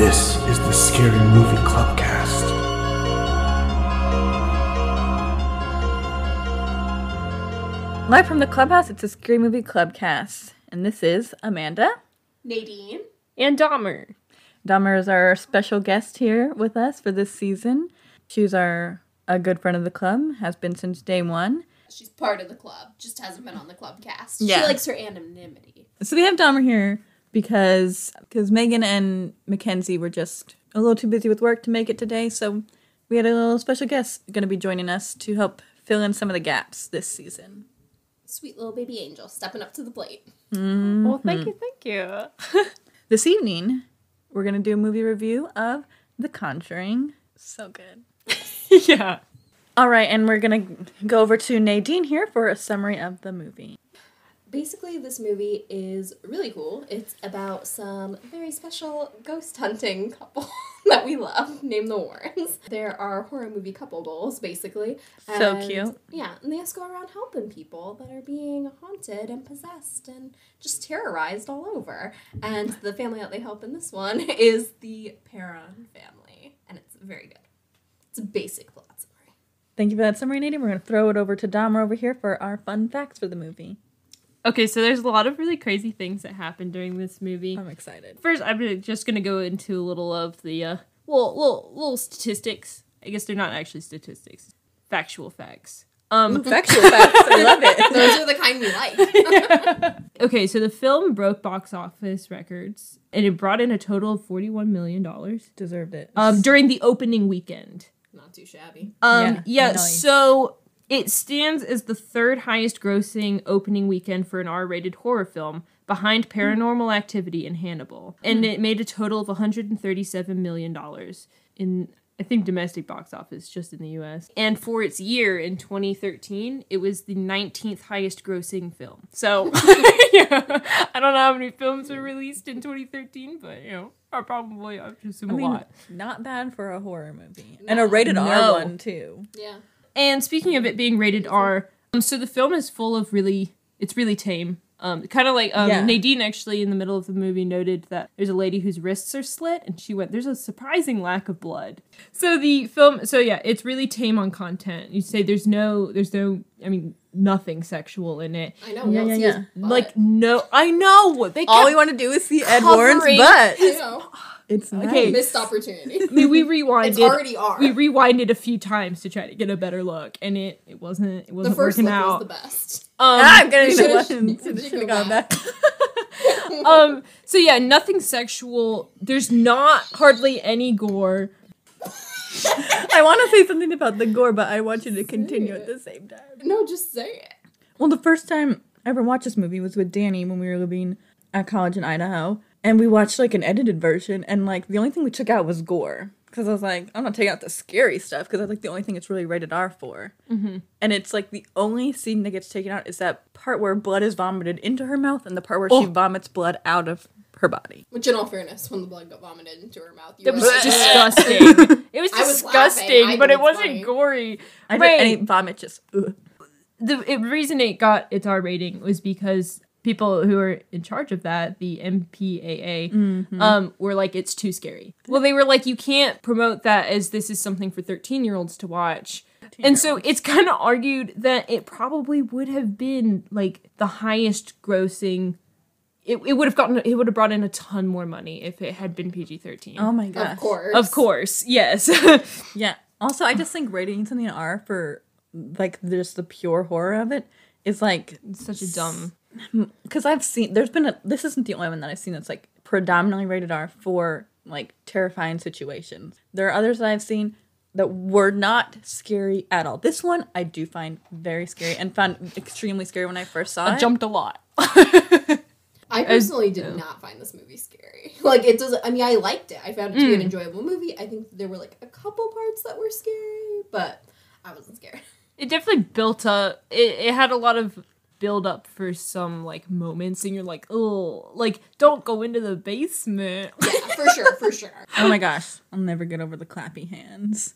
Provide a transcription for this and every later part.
This is the Scary Movie Clubcast. Live from the clubhouse, it's a Scary Movie Clubcast. And this is Amanda. Nadine. and Dahmer. Dahmer is our special guest here with us for this season. She's our a good friend of the club, has been since day one. She's part of the club, just hasn't been on the club cast. Yeah. She likes her anonymity. So we have Dahmer here because because Megan and Mackenzie were just a little too busy with work to make it today. So we had a little special guest going to be joining us to help fill in some of the gaps this season. Sweet little baby angel stepping up to the plate. Mm-hmm. Well, thank you, thank you. This evening, we're going to do a movie review of The Conjuring. So good. yeah. All right, and we're going to go over to Nadine here for a summary of the movie. Basically, this movie is really cool. It's about some very special ghost hunting couple that we love, named the Warrens. There are horror movie couple goals, basically. So And, cute. Yeah, and they just go around helping people that are being haunted and possessed and just terrorized all over. And the family that they help in this one is the Perron family, and it's very good. It's a basic plot summary. Thank you for that summary, Nadine. We're going to throw it over to Dahmer over here for our fun facts for the movie. Okay, so there's a lot of really crazy things that happen during this movie. I'm excited. First, I'm just gonna go into a little of the uh, little little little statistics. I guess they're not actually statistics, factual facts. Um, Factual facts. I love it. Those are the kind we like. okay, so the film broke box office records, and it brought in a total of forty-one million dollars Deserved it. um, during the opening weekend. Not too shabby. Um, Yeah, yeah, nice. so it stands as the third highest grossing opening weekend for an R rated horror film behind Paranormal Activity and Hannibal. And it made a total of $137 million in, I think, domestic box office just in the US. And for its year in 2013, it was the 19th highest grossing film. So, yeah, I don't know how many films were released in 2013, but, you know, are probably, uh, I would assume, I a mean, lot. not bad for a horror movie. and a rated No. R one, too. Yeah. And speaking of it being rated R, um, so the film is full of really, it's really tame. Um, kind of like um, Yeah. Nadine actually in the middle of the movie noted that there's a lady whose wrists are slit, and she went, "There's a surprising lack of blood." So the film, so yeah, it's really tame on content. You say there's no, there's no, I mean, nothing sexual in it. I know. Yeah, yeah, yeah. Like no, I know they All we want to do is see Ed Warren's covering- butt. I know. It's nice. Okay. Missed opportunity. I mean, we rewinded. It's already R. We rewinded a few times to try to get a better look, and it it wasn't it the wasn't first working look out. was the best. Um, Ah, I'm gonna should've- one. you Should should have go gone back. um so yeah nothing sexual there's not hardly any gore I want to say something about the gore, but I want you to continue at the same time. No, just say it. Well, the first time I ever watched this movie was with Danny when we were living at college in Idaho, and we watched like an edited version, and like the only thing we took out was gore because I was like, I'm not taking out the scary stuff because that's like the only thing it's really rated R for. Mm-hmm. And it's like the only scene that gets taken out is that part where blood is vomited into her mouth and the part where she Oh. vomits blood out of her body. Which, in all fairness, when the blood got vomited into her mouth, you that were was like, disgusting it was I was disgusting laughing. But it wasn't funny. gory I Right. did, any vomit just. Ugh. the it, reason it got its r rating was because people who were in charge of that the mpaa Mm-hmm. um were like it's too scary well they were like you can't promote that as this is something for 13 year olds to watch and so it's kind of argued that it probably would have been like the highest grossing it, it would have gotten it would have brought in a ton more money if it had been PG-13 Oh my gosh. Of course. of course yes Yeah. Also, I just think rating something an R for like just the pure horror of it is like such a dumb because I've seen there's been a this isn't the only one that I've seen that's like predominantly rated R for like terrifying situations. There are others that I've seen that were not scary at all. This one I do find very scary and found extremely scary when I first saw I it. jumped a lot I personally did not find this movie scary. Like, it doesn't, I mean, I liked it. I found it to be an mm. enjoyable movie. I think there were, like, a couple parts that were scary, but I wasn't scared. it definitely built up it, it had a lot of build up for some like moments and you're like oh like don't go into the basement Yeah, for sure, for sure. oh my gosh, I'll never get over the clappy hands.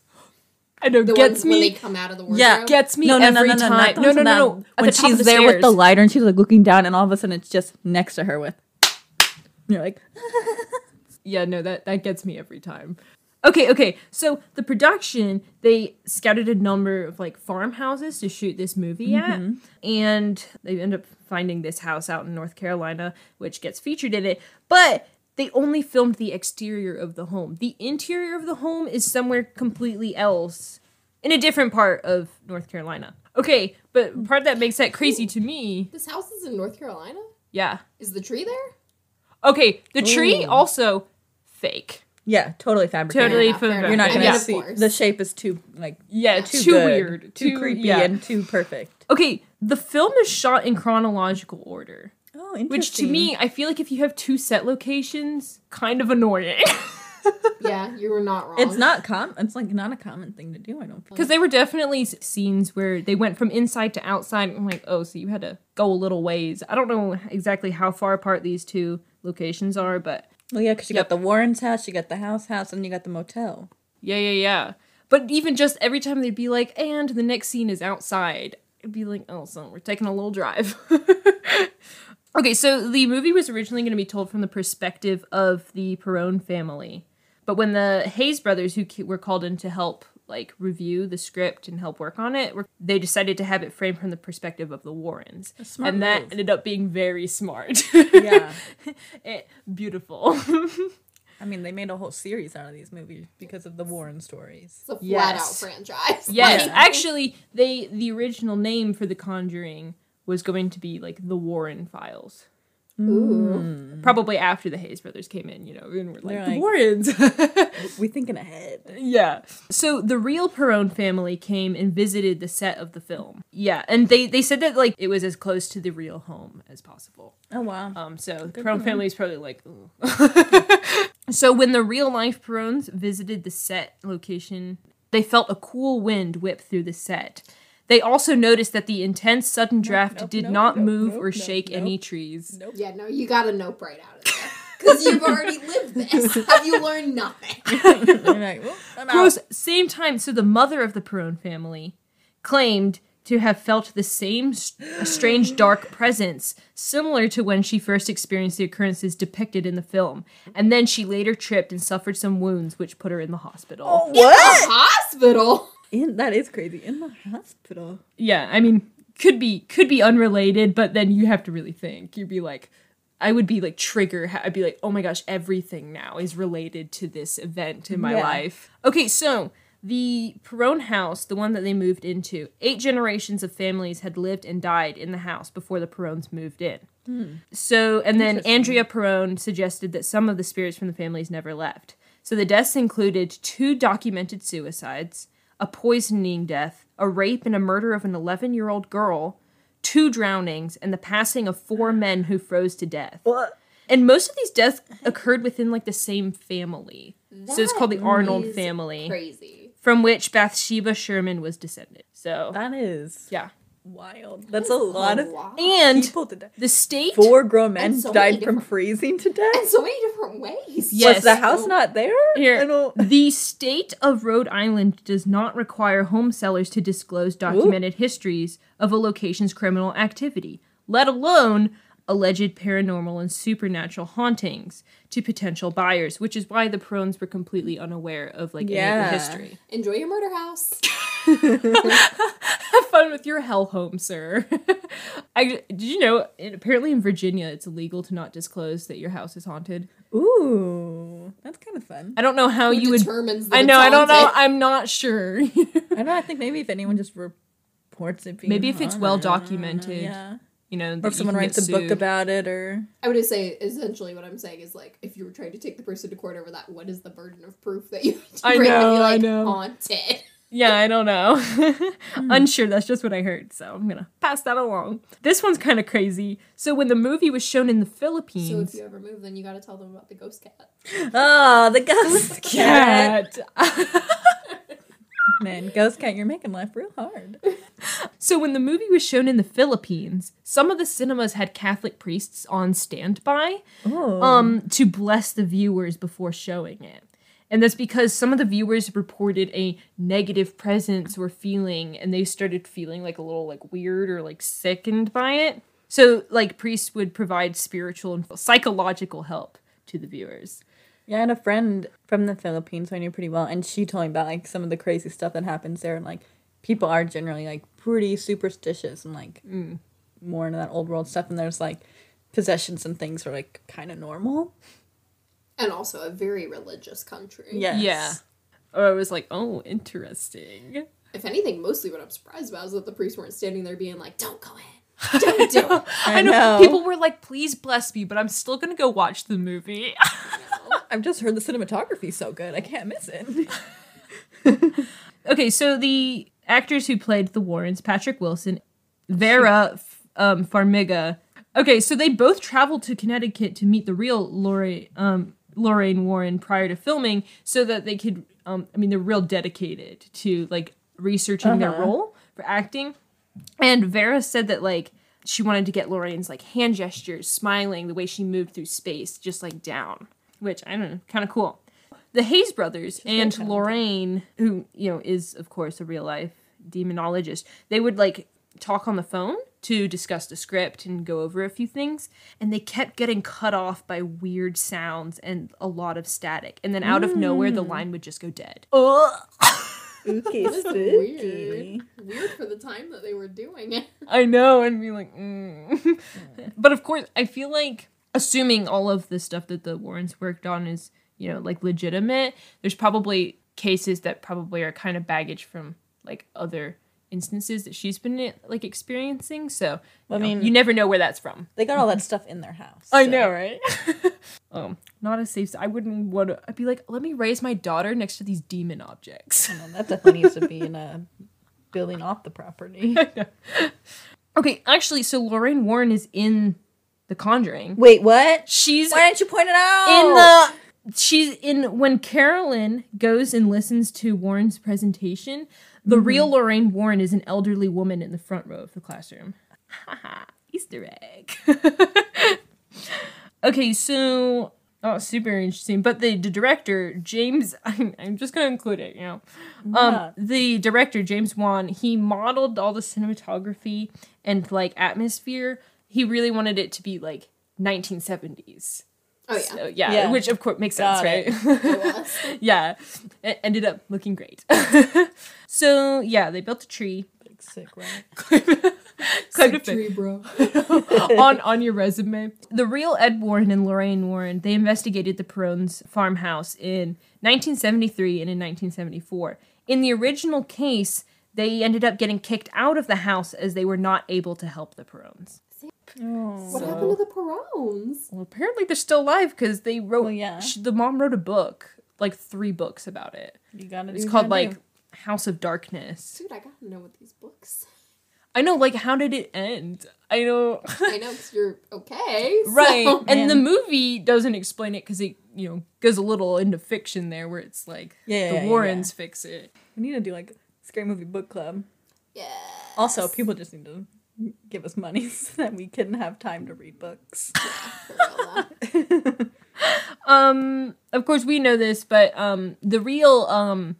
i know The gets ones when they me come out of the wardrobe. Yeah, gets me no, no, every no, no, no, time not no no no no At When the she's the there with the lighter and she's like looking down, and all of a sudden it's just next to her with. You're like, yeah, no, that that gets me every time. Okay, okay. So the production, they scouted a number of like farmhouses to shoot this movie at, mm-hmm. and they end up finding this house out in North Carolina, which gets featured in it. But they only filmed the exterior of the home. The interior of the home is somewhere completely else, in a different part of North Carolina. Okay, but part that makes that crazy to me, This house is in North Carolina. yeah. Is the tree there? Okay, the tree Ooh. also fake. Yeah, totally fabricated. Totally enough, fair from- enough. You're not gonna mean, of see the shape is too like Yeah, too, too, good, weird, too, creepy, yeah. and too perfect. Okay, the film is shot in chronological order, Oh, interesting. which to me, I feel like if you have two set locations, kind of annoying. Yeah, you were not wrong. it's not com. It's like not a common thing to do. I don't. Because they were definitely scenes where they went from inside to outside. I'm like, oh, so you had to go a little ways. I don't know exactly how far apart these two locations are, but Well, yeah, because you Yep. got the Warren's house, you got the house house, and you got the motel. yeah, yeah, yeah. But even just every time they'd be like, and the next scene is outside, it'd be like, oh, so we're taking a little drive. okay, so the movie was originally going to be told from the perspective of the Perron family. But when the Hayes brothers, who were called in to help like review the script and help work on it, they decided to have it framed from the perspective of the Warrens, smart and that move. ended up being very smart. Yeah, It- eh, beautiful. I mean, they made a whole series out of these movies because of the Warren stories. It's a flat Yes. out franchise. Yes, Yeah. actually, they the original name for The Conjuring was going to be like the Warren Files. Ooh. Probably after the Hayes brothers came in, you know, and we're like They're the Warrens. We thinking ahead. yeah. So the real Perron family came and visited the set of the film. Yeah, and they they said that like it was as close to the real home as possible. Oh wow. Um, so the Good Perron family is probably like, so when the real life Perrons visited the set location, they felt a cool wind whip through the set. They also noticed that the intense sudden draft nope, did nope, not nope, move nope, or nope, shake nope. any trees. Nope. Yeah, no, you got a nope right out of there. Because you've already lived this. Have you learned nothing? Like, I'm. Gross. Same time, so the mother of the Perron family claimed to have felt the same s- strange dark presence similar to when she first experienced the occurrences depicted in the film and then she later tripped and suffered some wounds which put her in the hospital Oh, The what? hospital. In, that is crazy. In the hospital. yeah i mean could be could be unrelated but then you have to really think you'd be like i would be like trigger i'd be like oh my gosh everything now is related to this event in my Yeah. life okay so the Perron house, the one that they moved into, eight generations of families had lived and died in the house before the Perrons moved in. Hmm. So, and then Andrea Perron suggested that some of the spirits from the families never left. So the deaths included two documented suicides, a poisoning death, a rape and a murder of an 11 year old girl, two drownings, and the passing of four men who froze to death. What? And most of these deaths occurred within like the same family. so it's called the Arnold family, Crazy. from which Bathsheba Sherman was descended. So, That is yeah. Wild. That's a lot of lot. And people to die. the state. Four grown men so died from freezing to death. In so many different ways. Yes. Was the house not there? Here, the state of Rhode Island does not require home sellers to disclose documented histories of a location's criminal activity, let alone alleged paranormal and supernatural hauntings to potential buyers, which is why the Perrons were completely unaware of like any of the history. Enjoy your murder house. Have fun with your hell home, sir. I did you know? Apparently, in Virginia, it's illegal to not disclose that your house is haunted. Ooh, that's kind of fun. I I don't know how Who you would. determines that I it's know. I don't know. I'm not sure. I don't know. I think maybe if anyone just reports it being Maybe if it's well I don't know, documented, yeah. you know, Or if someone writes a get book about it, or I would just say essentially what I'm saying is like if you were trying to take the person to court over that, what is the burden of proof that you have to I bring know, be I like know. haunted? Yeah, I don't know. Hmm. Unsure. That's just what I heard. So I'm gonna pass that along. This one's kind of crazy. So when the movie was shown in the Philippines. So if you ever move, then you got to tell them about the ghost cat. oh, the ghost cat. Man, ghost cat, you're making life real hard. So when the movie was shown in the Philippines, some of the cinemas had Catholic priests on standby um to bless the viewers before showing it. And that's because some of the viewers reported a negative presence or feeling and they started feeling like a little like weird or like sickened by it. So like priests would provide spiritual and psychological help to the viewers. Yeah, I had a friend from the Philippines who I knew pretty well, and she told me about like some of the crazy stuff that happens there, and like people are generally like pretty superstitious and like mm. more into that old world stuff, and there's like possessions and things are like kind of normal. And also a very religious country. Yes. Yeah. Or I was like, oh, interesting. If anything, mostly what I'm surprised about is that the priests weren't standing there being like, "Don't go in, don't do it." I, know. know. People were like, please bless me, but I'm still gonna go watch the movie. I've just heard the cinematography's so good, I can't miss it. okay, so the actors who played the Warrens, Patrick Wilson, Vera um, Farmiga. Okay, so they both traveled to Connecticut to meet the real Lorraine, um, Lorraine Warren prior to filming, so that they could. Um, I mean, they're real dedicated to like researching their Uh-huh. role for acting. And Vera said that like she wanted to get Lorraine's like hand gestures, smiling, the way she moved through space, just like down, which I don't know, kind of cool. The Hayes brothers and. Lorraine, who you know is of course a real life demonologist, they would like talk on the phone to discuss the script and go over a few things, and they kept getting cut off by weird sounds and a lot of static, and then out of nowhere the line would just go dead. Okay, Spooky, That's weird. Weird for the time that they were doing it. I know, and be like, mm. but of course, I feel like assuming all of the stuff that the Warrens worked on is, you know, like legitimate. There's probably cases that probably are kind of baggage from like other instances that she's been like experiencing. So, I you know, mean- you never know where that's from. They got all that stuff in their house. I so- know, right? um, not a safe. I wouldn't want to. I'd be like, let me raise my daughter next to these demon objects. Well, that definitely needs to be in a building off the property. okay, actually, so Lorraine Warren is in The Conjuring. Wait, what? She's Why didn't you point it out? in the she's in when Carolyn goes and listens to Warren's presentation, the real Lorraine Warren is an elderly woman in the front row of the classroom. Easter egg. okay, so oh, super interesting. But the, the director James, I'm, I'm just gonna include it. You know, um, Yeah. the director James Wan, he modeled all the cinematography and like atmosphere. He really wanted it to be like 1970s. Oh yeah, So, yeah, Yeah. which of course makes Got sense, it. right? it was. yeah, it ended up looking great. so yeah, they built a tree. Big sick, right? Climbed a Sick tree, bro. on on your resume. The real Ed Warren and Lorraine Warren, they investigated the Perron's farmhouse in 1973 and in 1974. In the original case, they ended up getting kicked out of the house as they were not able to help the Perrons. Oh. What happened to the Perrons? Well, apparently they're still alive because they wrote. Well, yeah. sh- the mom wrote a book, like three books about it. You gotta do It's what called you like gotta House of Darkness. Dude, I gotta know what these books. I know, like, how did it end? I know. I know because you're okay, so- right. And Man. the movie doesn't explain it because it, you know, goes a little into fiction there where it's like Yeah, the yeah, yeah, Warrens fix it. We need to do like scary movie book club. Yeah. Also, people just need to give us money so that we can have time to read books. For real, though. Um, of course we know this, but um, the real um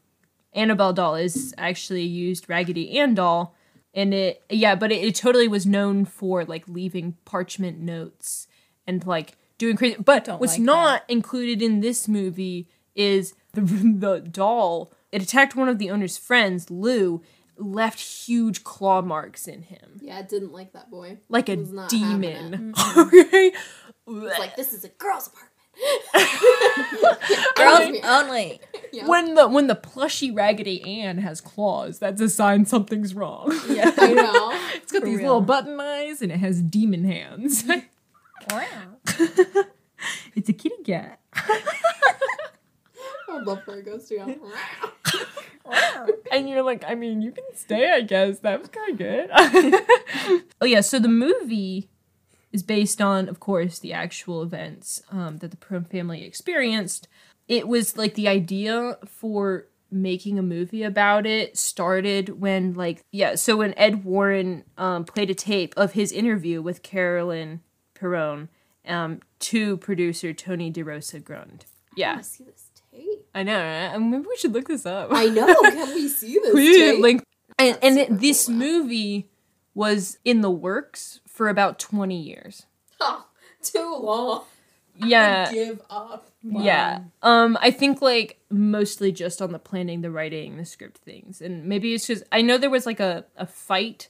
Annabelle doll is actually used Raggedy Ann doll, and it yeah, but it, it totally was known for like leaving parchment notes and like doing crazy. But Don't what's like not included in this movie is the the doll. It attacked one of the owner's friends, Lou, left huge claw marks in him, Yeah, I didn't like that boy. like a Was not having demon. Mm-hmm. okay. It's like this is a girl's apartment. Girls only. Yeah. when the when the plushy Raggedy Ann has claws, that's a sign something's wrong. Yeah. I know. it's got For these real. little button eyes and it has demon hands. Wow. it's a kitty cat. I would love for a ghost to go. And you're like, I mean, you can stay, I guess. That was kind of good. oh yeah, so the movie is based on, of course, the actual events um, that the Perone family experienced. It was like the idea for making a movie about it started when like yeah so when ed warren um, played a tape of his interview with carolyn perron um, to producer tony derosa grund yeah want to see this i know right? Maybe we should look this up I know. Can we see this we tape? link and, and it, this movie was in the works for about 20 years Oh, too long. yeah. Give up. Yeah. Um, I think like mostly just on the planning, the writing, the script things. And maybe it's just I know there was like a, a fight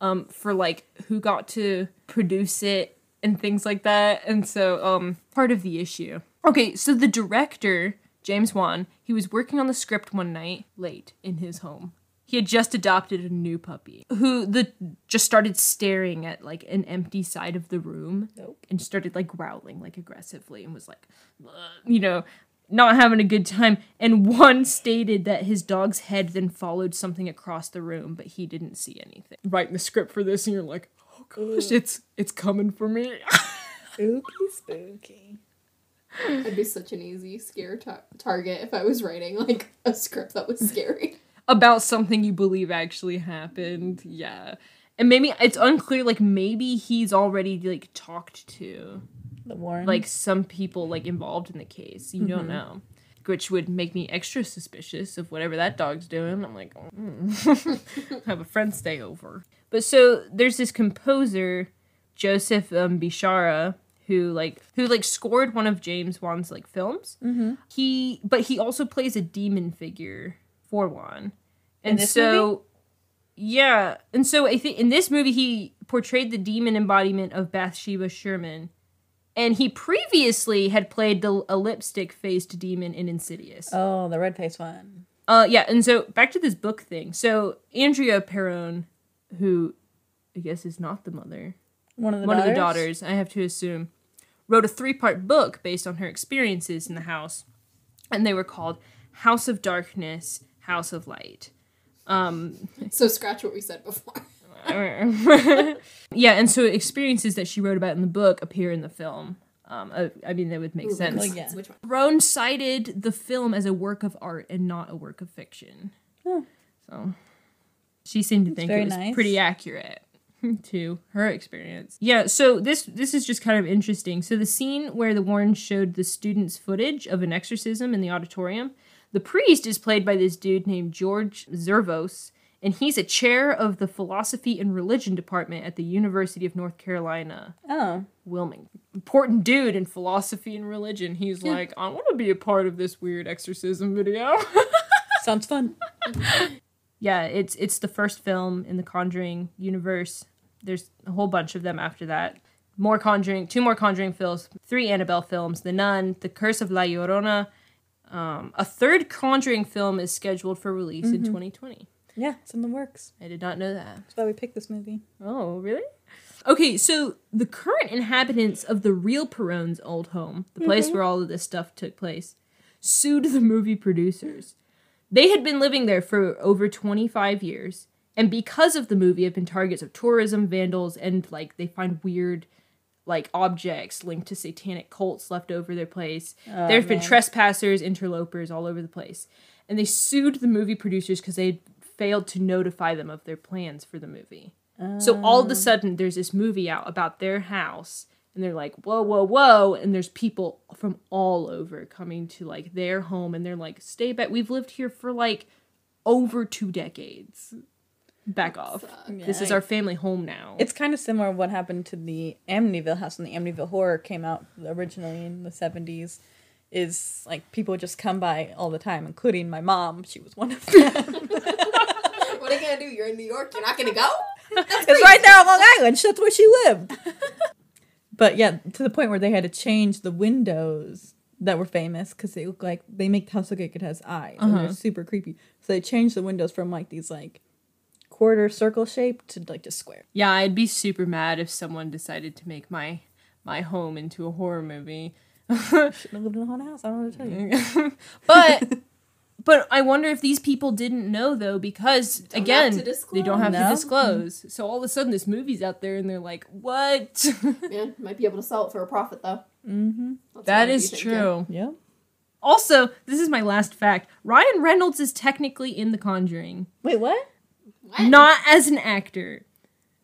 um for like who got to produce it and things like that. And so um part of the issue. Okay, so the director, James Wan, he was working on the script one night late in his home. He had just adopted a new puppy who the just started staring at like an empty side of the room Nope. and started like growling like aggressively and was like you know not having a good time and one stated that his dog's head then followed something across the room but he didn't see anything writing the script for this and you're like oh gosh it's it's coming for me Spooky, spooky. I'd be such an easy scare tar- target if I was writing like a script that was scary. about something you believe actually happened yeah and maybe it's unclear like maybe he's already like talked to The Warren. like some people like involved in the case. You don't know. Which would make me extra suspicious of whatever that dog's doing. I'm like, mm. have a friend stay over. But so there's this composer, Joseph um, Bishara, who like who like scored one of James Wan's like films. Mm-hmm. He but he also plays a demon figure for Wan, and so movie? yeah, and so I think in this movie he portrayed the demon embodiment of Bathsheba Sherman, and he previously had played the a lipstick faced demon in Insidious. oh, the red face one. Uh, yeah, and so back to this book thing. So Andrea Perron, who I guess is not the mother, One of the one daughters. of the daughters, I have to assume, wrote a three part book based on her experiences in the house, and they were called House of Darkness, House of Light. Um, So scratch what we said before. yeah, and so experiences that she wrote about in the book appear in the film. Um, uh, I mean, that would make sense. Like, yeah. Which one? Roan cited the film as a work of art and not a work of fiction. So she seemed to think it was nice. pretty accurate to her experience. Yeah, so this this is just kind of interesting. So the scene where the Warrens showed the students footage of an exorcism in the auditorium, the priest is played by this dude named George Zervos, and he's a chair of the philosophy and religion department at the University of North Carolina. Oh, Wilming. Important dude in philosophy and religion. He's like, I want to be a part of this weird exorcism video. sounds fun. yeah, it's it's the first film in the Conjuring universe. There's a whole bunch of them after that. More Conjuring, two more Conjuring films, three Annabelle films, The Nun, The Curse of La Llorona. Um, a third Conjuring film is scheduled for release in 2020. Yeah, it's in the works. I did not know that. That's why we picked this movie. Oh, really? Okay, so the current inhabitants of the real Perron's old home, the place where all of this stuff took place, sued the movie producers. They had been living there for over 25 years, and because of the movie, have been targets of tourism, vandals, and like they find weird like objects linked to satanic cults left over their place. Oh, there have been trespassers, interlopers all over the place. And they sued the movie producers because they failed to notify them of their plans for the movie. So all of a oh. sudden, there's this movie out about their house, and they're like, "Whoa, whoa, whoa!" And there's people from all over coming to like their home, and they're like, "Stay back. We've lived here for like over two decades. Back off. This is Yeah. our family home now." It's kind of similar to what happened to the Amityville house when the Amityville horror came out originally in the 70s. Is like people just come by all the time, including my mom. She was one of them. What are you gonna do? You're in New York. You're not gonna go. That's It's right there on Long Island. That's where she lived. but yeah, to the point where they had to change the windows that were famous because they look like they make the house look like it has eyes and they're uh-huh. super creepy. So they changed the windows from like these like quarter circle shape to like just square. Yeah, I'd be super mad if someone decided to make my my home into a horror movie. Shouldn't have lived in a haunted house. I don't know what to tell you. But but I wonder if these people didn't know though because have again they don't have No. to disclose. So all of a sudden this movie's out there and they're like, "What?" Man, might be able to sell it for a profit though. Mm-hmm. That's that what I'd be is thinking. true. Yeah. Also, this is my last fact. Ryan Reynolds is technically in The Conjuring, Wait, what? What? not as an actor.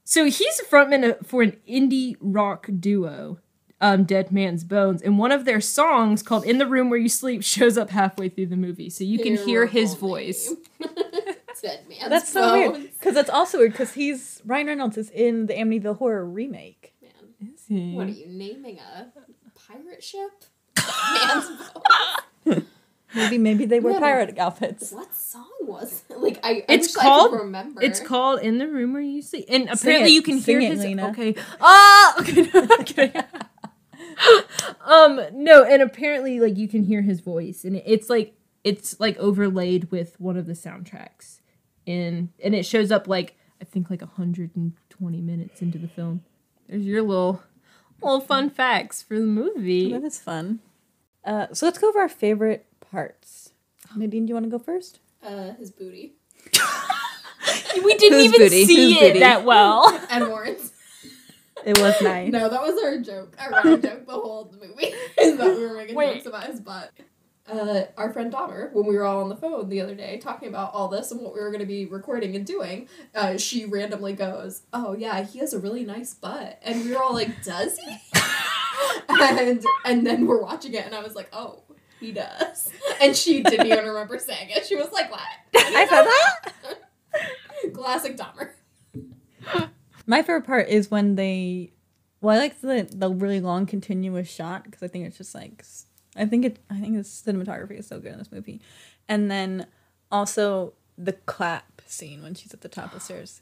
So he's a frontman for an indie rock duo, um, Dead Man's Bones, and one of their songs called "In the Room Where You Sleep" shows up halfway through the movie, so you can hear his Terrible voice. Dead man's That's so weird. Because that's also weird because he's Ryan Reynolds is in the Amityville horror remake. Man, is he? what are you naming a pirate ship. Man's voice. Maybe maybe they wear Yeah. pirate outfits. What song was? Like I, I It's wish called- I could remember. It's called "In the Room Where You Sleep," and apparently it. you can hear it, his. Lena. Okay. Ah. Okay. no, I'm um. No, and apparently, like you can hear his voice, and it's like it's like overlaid with one of the soundtracks, and and it shows up like I think like hundred and twenty minutes into the film. There's your little little fun facts for the movie. That is fun. Uh, so let's go over our favorite parts. Nadine, do you want to go first? Uh, his booty We didn't Whose even booty? see Whose it booty? that well. and Warren's. It was nice. No, that was our joke. Our running joke the whole movie is that we were making Wait. jokes about his butt. Uh, our friend Dahmer, when we were all on the phone the other day talking about all this and what we were going to be recording and doing, uh, she randomly goes, "Oh yeah, he has a really nice butt," and we were all like, "Does he?" and and then we're watching it, and I was like, "Oh, he does," and she didn't even remember saying it. She was like, "What?" I said that. Classic Dahmer. My favorite part is when they. Well, I like the the really long continuous shot because I think it's just like s- I think it I think the cinematography is so good in this movie, and then also the clap scene when she's at the top of the stairs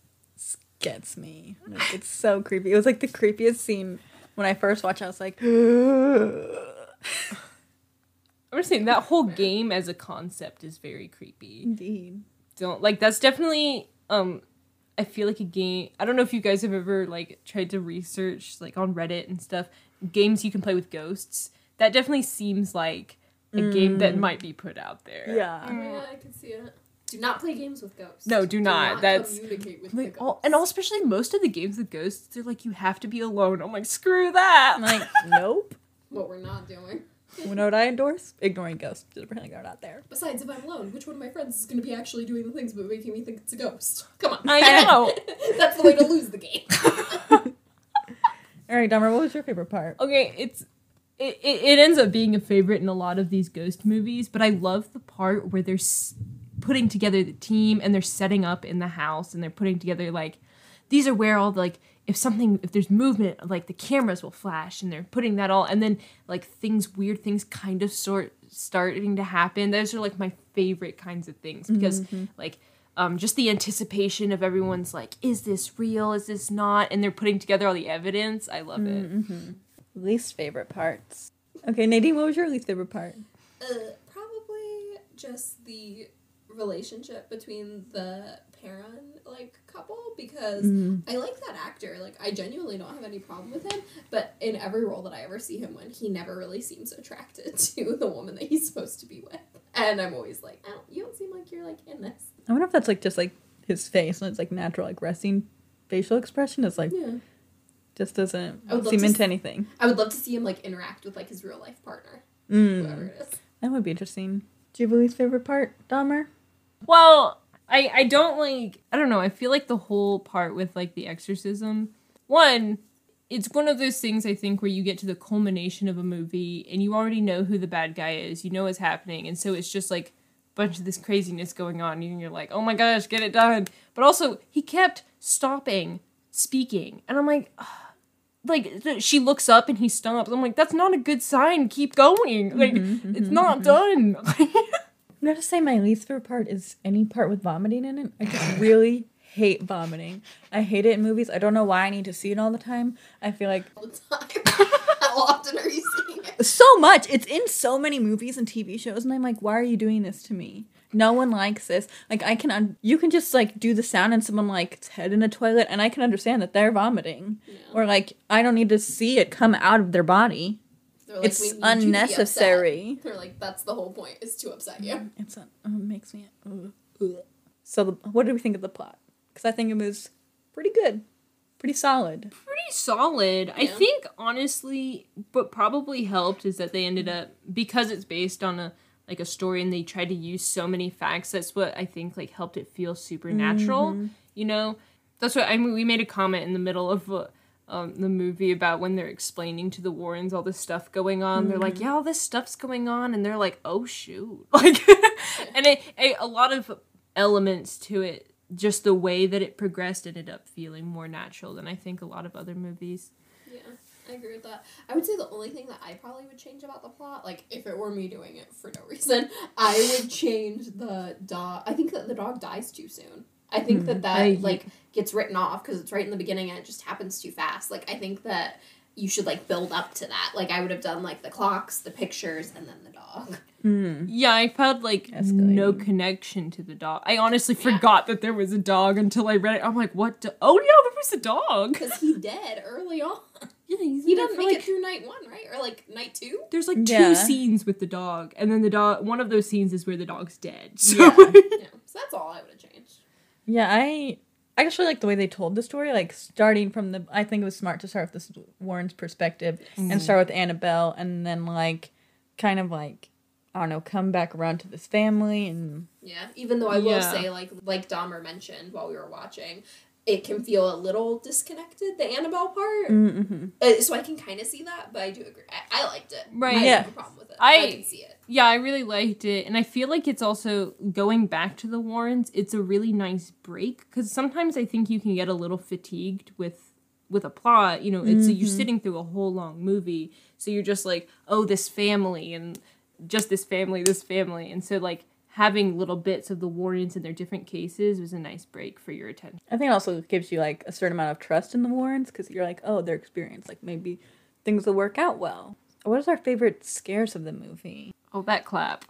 gets me. Like, it's so creepy. It was like the creepiest scene when I first watched. it, I was like, I'm just saying that whole game as a concept is very creepy. indeed. Don't like that's definitely um I feel like a game I don't know if you guys have ever like tried to research like on Reddit and stuff games you can play with ghosts. That definitely seems like a game that might be put out there. Yeah. Yeah, I can see it. Do not play games with ghosts. No, do not. That's- communicate with Like the all, and all especially most of the games with ghosts, they're like you have to be alone. I'm like, screw that. I'm like, nope. what we're not doing. You know what I endorse? Ignoring ghosts. Just pretending they're not there. Besides, if I'm alone, which one of my friends is going to be actually doing the things but making me think it's a ghost? Come on. I know. That's the way to lose the game. All right, Dahmer, what was your favorite part? Okay, it's it, it, it ends up being a favorite in a lot of these ghost movies, but I love the part where they're s- putting together the team and they're setting up in the house and they're putting together like these are where all the, like if something if there's movement like the cameras will flash and they're putting that all and then like things weird things kind of sort starting to happen. Those are like my favorite kinds of things because like um, just the anticipation of everyone's like is this real? Is this not? And they're putting together all the evidence. I love it. Least favorite parts. Okay, Nadine, what was your least favorite part? Uh, probably just the relationship between the Perron like couple because I like that actor. Like I genuinely don't have any problem with him, but in every role that I ever see him in, he never really seems attracted to the woman that he's supposed to be with. And I'm always like, oh, you don't seem like you're like in this. I wonder if that's like just like his face and it's like natural, like resting facial expression is like Yeah. just doesn't I would love seem to into s- anything. I would love to see him like interact with like his real life partner, Mm. whoever it is. That would be interesting. Do you have favorite part, Dahmer? Well, I I don't like I don't know. I feel like the whole part with like the exorcism. One, it's one of those things I think where you get to the culmination of a movie and you already know who the bad guy is. You know what's happening, and so it's just like a bunch of this craziness going on, and you're like, oh my gosh, get it done. But also, he kept stopping speaking, and I'm like. "Ugh." Like she looks up and he stops. I'm like, that's not a good sign. Keep going. Like mm-hmm, it's mm-hmm, not mm-hmm. done. I'm gonna say my least favorite part is any part with vomiting in it. I just really hate vomiting. I hate it in movies. I don't know why I need to see it all the time. I feel like All the time. How often are you seeing it? so much. It's in so many movies and TV shows, and I'm like, why are you doing this to me? No one likes this. Like, I can, un- you can just like do the sound and someone like head in a toilet, and I can understand that they're vomiting, yeah. or like I don't need to see it come out of their body. They're It's "We need you to be unnecessary. upset." They're like, that's the whole point, is to upset you. Mm, it's a, oh, it makes me. ugh, ugh. So, the, what do we think of the plot? Because I think it was pretty good, pretty solid. pretty solid. I think honestly, what probably helped is that they ended up because it's based on a like a story and they tried to use so many facts. That's what I think like helped it feel supernatural. Mm-hmm. You know, that's what I mean. We made a comment in the middle of. Uh, um, the movie about when they're explaining to the Warrens all this stuff going on. They're like, "Yeah, all this stuff's going on," and they're like, "Oh shoot!" Like, and it, a, a lot of elements to it, just the way that it progressed, ended up feeling more natural than I think a lot of other movies. Yeah, I agree with that. I would say the only thing that I probably would change about the plot, like if it were me doing it for no reason, I would change the dog. I think that the dog dies too soon. I think that hmm, that I- like gets written off because it's right in the beginning and it just happens too fast. Like I think that you should like build up to that. Like I would have done like the clocks, the pictures, and then the dog. Hmm. Yeah, I felt like no connection to the dog. I honestly forgot that there was a dog until I read it. I'm like, what? Do- oh yeah, there was a dog. Because he dead early on. Yeah, he's He in there didn't make like- it through night one, right? Or like night two. There's like Yeah. two scenes with the dog, and then the dog. One of those scenes is where the dog's dead. So Yeah. Yeah. So that's all I would have changed. Yeah, I I actually like the way they told the story. Like starting from the, I think it was smart to start with this Warren's perspective and start with Annabelle, and then like, kind of like, I don't know, come back around to this family and Yeah, even though I will Yeah. say, like like Dahmer mentioned while we were watching, it can feel a little disconnected, the Annabelle part. mm-hmm. Uh, so I can kind of see that, but I do agree. I, I liked it. Right. I Yeah. have no problem with it. I- I, can see it. Yeah, I really liked it, and I feel like it's also going back to the Warrens. It's a really nice break because sometimes I think you can get a little fatigued with with a plot. You know, it's you're mm-hmm. sitting through a whole long movie, so you're just like, oh, this family and just this family, this family, and so like having little bits of the Warrens in their different cases was a nice break for your attention. I think it also gives you like a certain amount of trust in the Warrens because you're like, oh, they're experienced. Like maybe things will work out well. What is our favorite scares of the movie? Oh, that clap.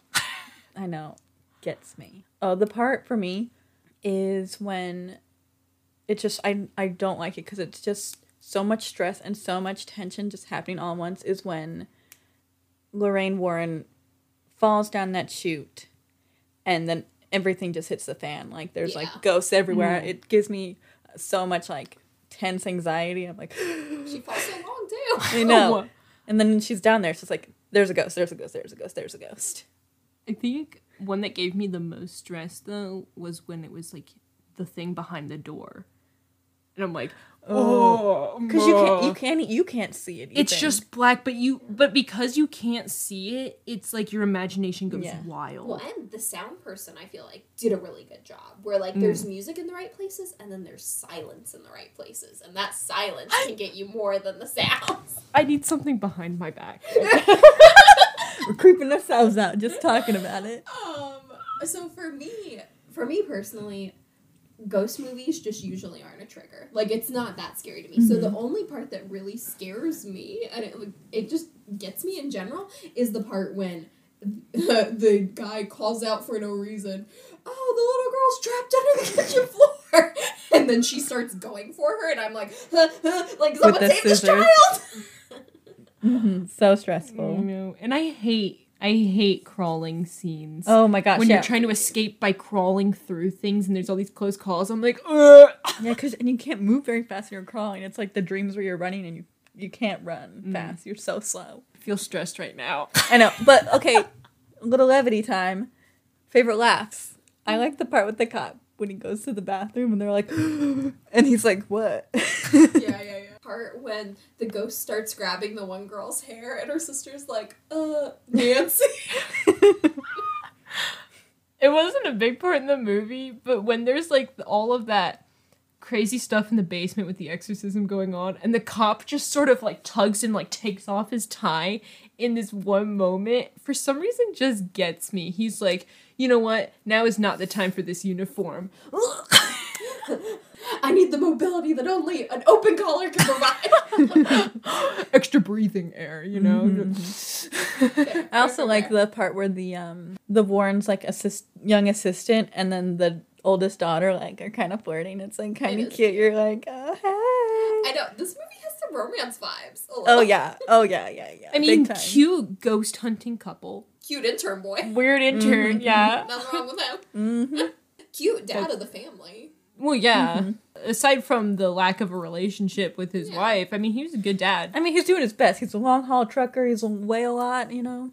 I know, gets me. Oh, the part for me is when it just I I don't like it because it's just so much stress and so much tension just happening all at once. Is when Lorraine Warren falls down that chute, and then everything just hits the fan. Like there's Yeah. like ghosts everywhere. Mm-hmm. It gives me so much like tense anxiety. I'm like, She falls so long too. I know. And then she's down there, so it's like, there's a ghost, there's a ghost, there's a ghost, there's a ghost. I think one that gave me the most stress though was when it was like the thing behind the door. And I'm like, oh, Because you can't, you can't, you can't see it. It's even. just black, but you, but because you can't see it, it's like your imagination goes Yeah. wild. Well, and the sound person, I feel like, did a really good job. Where like there's music in the right places, and then there's silence in the right places, and that silence can get you more than the sounds. I need something behind my back. we're creeping ourselves out just talking about it. Um. So for me, for me personally, ghost movies just usually aren't a trigger. Like it's not that scary to me. So the only part that really scares me, and it it just gets me in general, is the part when the guy calls out for no reason. Oh, the little girl's trapped under the kitchen floor, and then she starts going for her, and I'm like, like someone the save this scissors. child. Mhm, So You stressful. know, and I hate, I hate crawling scenes. Oh my gosh, when yeah. you're trying to escape by crawling through things, and there's all these close calls, I'm like, Ugh. yeah, because and you can't move very fast when you're crawling. It's like the dreams where you're running and you you can't Mm. run fast. You're so slow. I feel stressed right now. I know, but okay, a little levity time. Favorite laughs. I like the part with the cop when he goes to the bathroom and they're like, and he's like, what? yeah, yeah. Part when the ghost starts grabbing the one girl's hair and her sister's like, uh, Nancy. It wasn't a big part in the movie, but when there's like all of that crazy stuff in the basement with the exorcism going on, and the cop just sort of like tugs and like takes off his tie in this one moment, for some reason just gets me. He's like, you know what? Now is not the time for this uniform. I need the mobility that only an open collar can provide. Extra breathing air, you know? I also like the part where the um the Warrens like assist young assistant and then the oldest daughter like are kind of flirting. It's like kind of is cute. You're like, oh hey. I know this movie has some romance vibes. Oh yeah, oh yeah, yeah, yeah. I mean, cute ghost hunting couple. cute intern boy. Weird intern, yeah. Nothing wrong with him. Mm-hmm. Cute dad of the family. Well, yeah. Mm-hmm. Aside from the lack of a relationship with his Yeah. wife, I mean, he was a good dad. I mean, he's doing his best. He's a long haul trucker. He's away a lot, you know.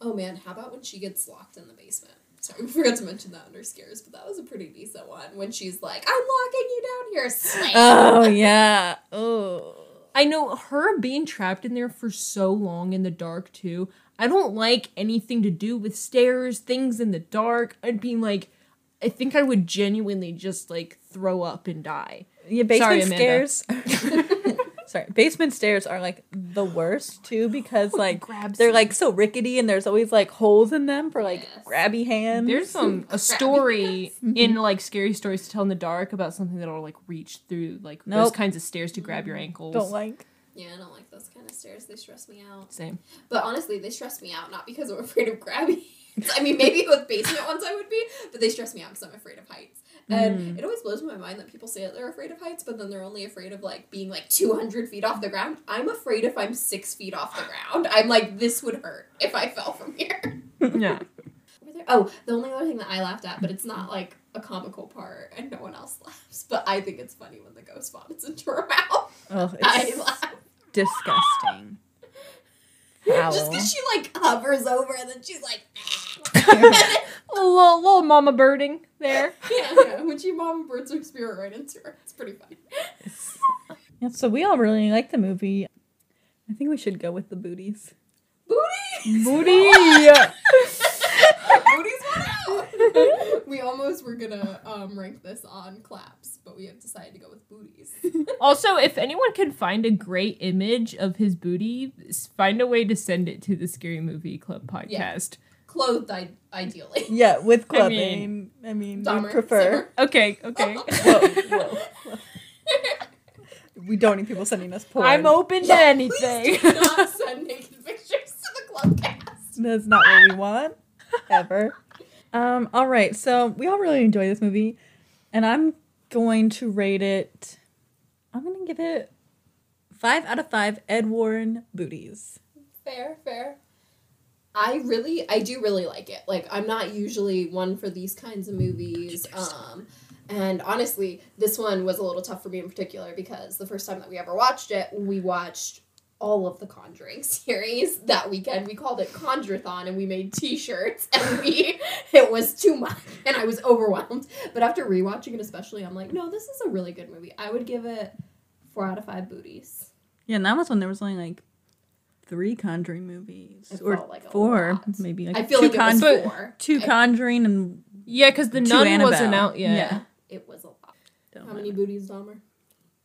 Oh man, how about when she gets locked in the basement? Sorry, we forgot to mention that under scares, but that was a pretty decent one. When she's like, "I'm locking you down here," slam. Oh yeah. Oh. I know her being trapped in there for so long in the dark too. I don't like anything to do with stairs, things in the dark. I'd be like, I think I would genuinely just like throw up and die. Yeah, basement Sorry, Amanda. scares. sorry, basement stairs are like the worst too because like grabs they're like so rickety and there's always like holes in them for like Yes. grabby hands. There's some a story in like scary stories to tell in the dark about something that'll like reach through like those kinds of stairs to grab your mm-hmm. ankles. don't like. Yeah, I don't like those kind of stairs. They stress me out. Same. But honestly, they stress me out not because I'm afraid of grabby. I mean, maybe with basement ones I would be, but they stress me out because I'm afraid of heights. And mm. it always blows my mind that people say that they're afraid of heights, but then they're only afraid of like being like 200 feet off the ground. I'm afraid if I'm six feet off the ground. I'm like, this would hurt if I fell from here. Yeah. There- Oh, the only other thing that I laughed at, but it's not like a comical part, and no one else laughs. But I think it's funny when the ghost vomits into her mouth. Oh, I it's laugh disgusting. just because she like hovers over, and then she's like, A little, little mama birding there. yeah, yeah. When she mom birds her spirit right into her, it's pretty funny. Yeah, so we all really like the movie. I think we should go with the booties. Booty, Booty. Booties went out. we almost were gonna um, rank this on claps, but we have decided to go with booties. also, if anyone can find a great image of his booty, find a way to send it to the Scary Movie Club podcast. Yeah. Clothed, I- ideally. Yeah, with I clothing. I mean, Dahmer, we prefer. Okay, okay. Whoa, whoa, whoa. We don't need people sending us porn. I'm open to anything. Please do not send naked pictures to the club cast. That's not what we want ever. Um. All right. So we all really enjoy this movie, and I'm going to rate it. I'm gonna give it five out of five Ed Warren booties. Fair, fair. I really, I do really like it. Like, I'm not usually one for these kinds of movies. Um, and honestly, this one was a little tough for me in particular because the first time that we ever watched it, we watched all of the Conjuring series that weekend. We called it Conjurathon and we made t-shirts and we it was too much and I was overwhelmed. But after rewatching it especially, I'm like, no, this is a really good movie. I would give it four out of five booties. Yeah, and that was when there was only like three Conjuring movies It or like four, lot. maybe like I feel two like it was Con- four. two I- Conjuring and yeah, because the Two nun wasn't out yet. Yeah. It was a lot. Don't How many booties, Dahmer?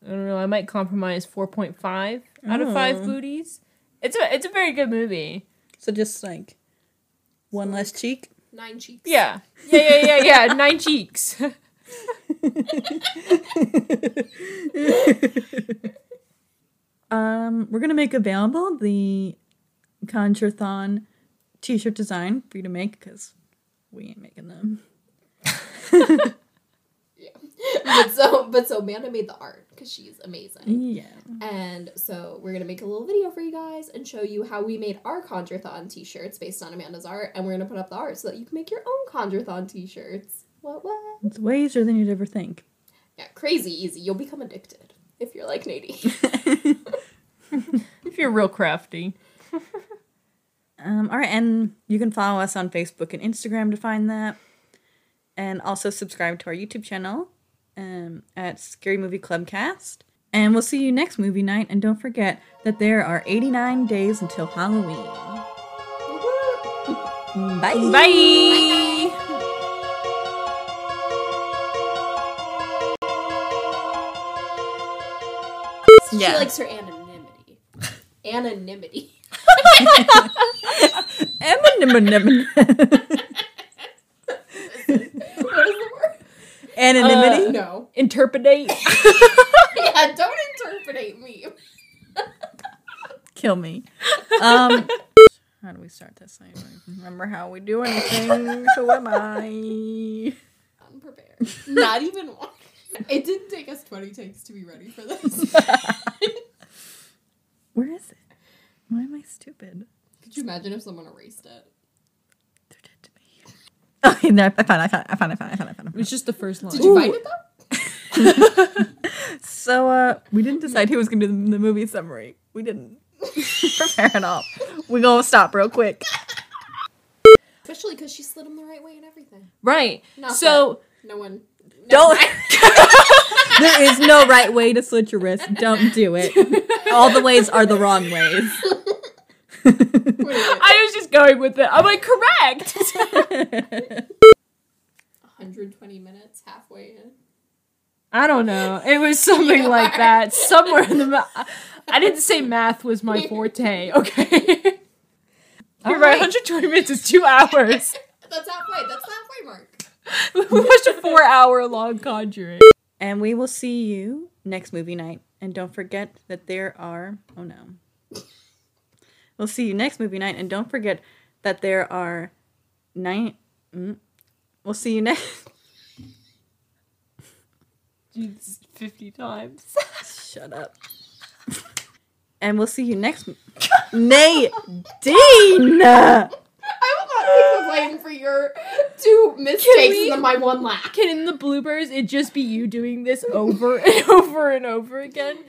I don't know. I might compromise 4.5 out of five booties. It's a it's a very good movie. so just like one less cheek. Nine cheeks. Yeah, yeah, yeah, yeah, yeah. Nine cheeks. Um, we're gonna make available the Conjurathon t-shirt design for you to make because we ain't making them. Yeah. but so, but so Amanda made the art because she's amazing. Yeah. And so we're gonna make a little video for you guys and show you how we made our Conjurathon t-shirts based on Amanda's art, and we're gonna put up the art so that you can make your own Conjurathon t-shirts. What what? It's way easier than you'd ever think. Yeah, crazy easy. You'll become addicted if you're like Nadine. if you're real crafty. Um, all right, and you can follow us on Facebook and Instagram to find that. And also subscribe to our YouTube channel um, at Scary Movie Clubcast. And we'll see you next movie night. And don't forget that there are 89 days until Halloween. Bye. Bye. She Yeah. likes her anonymity. Anonymity. Anonymity. what is the word? Anonymity. No. Interpretate. Yeah, don't interpret me. Kill me. Um, how do we start this? I don't remember how we do anything. Who am I? Unprepared. Not even one. It didn't take us 20 takes to be ready for this. Where is it? Why am I stupid? Could you imagine if someone erased it? They're dead to me. Okay, no, I found it. I found it. I found it. I found it. I found it. I found It's just the first line. Did you find it though? So, uh, we didn't decide who was going to do the, the movie summary. We didn't prepare at all. We gonna stop real quick. Especially because she slid him the right way and everything. Right. Not so No one. Don't. there is no right way to slit your wrist. Don't do it. All the ways are the wrong ways. Wait, wait. I was just going with it. I'm like, correct. 120 minutes halfway in. I don't know. It was something You like are. that. Somewhere in the. Ma- I didn't say math was my forte. Okay. You're right. Alright. 120 minutes is two hours. That's halfway. That's the halfway mark. we watched a four-hour-long Conjuring. And we will see you next movie night. And don't forget that there are. Oh no. We'll see you next movie night. And don't forget that there are nine. Mm, we'll see you next. 50 times. Shut up. And we'll see you next. Nay, Dean! I will not take the blame for your two mistakes we- and then my one laugh. Can in the bloopers it just be you doing this over and over and over again?